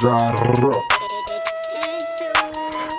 Зарок.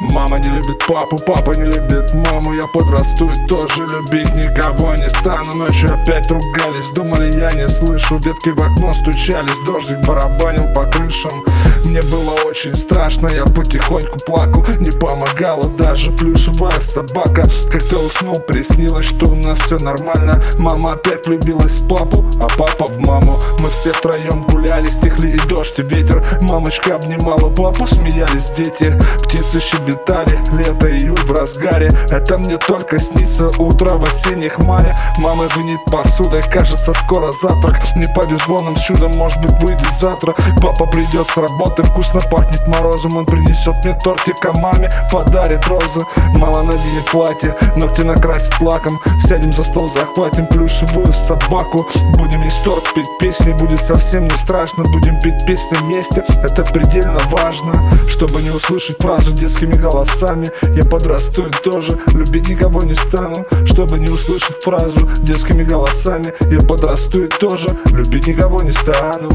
Мама не любит папу, папа не любит маму. Я подрасту и тоже любить никого не стану. Ночью опять ругались, думали я не слышу. Ветки в окно стучались, дождик барабанил по крышам. Мне было очень страшно, я потихоньку плакал. Не помогала даже плюшевая собака. Как-то уснул, приснилось, что у нас все нормально. Мама опять влюбилась в папу, а папа в маму. Мы все втроем гуляли, стихли и дождь, и ветер. Мамочка обнимала папу, смеялись дети. Птицы щебетали детали Лето, июль в разгаре. Это мне только снится утро в осенних мая Мама звенит посудой, кажется скоро завтрак. Не повезло нам с чудом, может быть выйдет завтра. Папа придет с работы, вкусно пахнет морозом. Он принесет мне тортик, а маме подарит розы. Мама наденет платье, ногти накрасит лаком. Сядем за стол, захватим плюшевую собаку. Будем есть торт, петь песни, будет совсем не страшно. Будем петь песни вместе, это предельно важно. Чтобы не услышать фразу детскими голосами. Я подрасту и тоже любить никого не стану Чтобы не услышать фразу детскими голосами. Я подрасту и тоже любить никого не стану.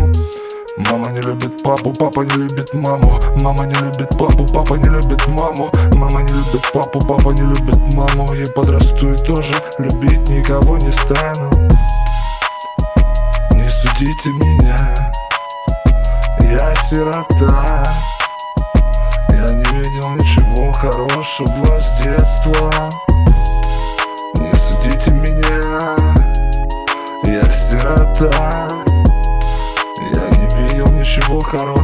Мама не любит папу, папа не любит маму. Мама не любит папу, папа не любит маму. Мама не любит папу, папа не любит маму. Я подрасту и тоже любить никого не стану. Не судите меня. Я сирота хорошего с детства. Не судите меня, я сирота Я не видел ничего хорошего.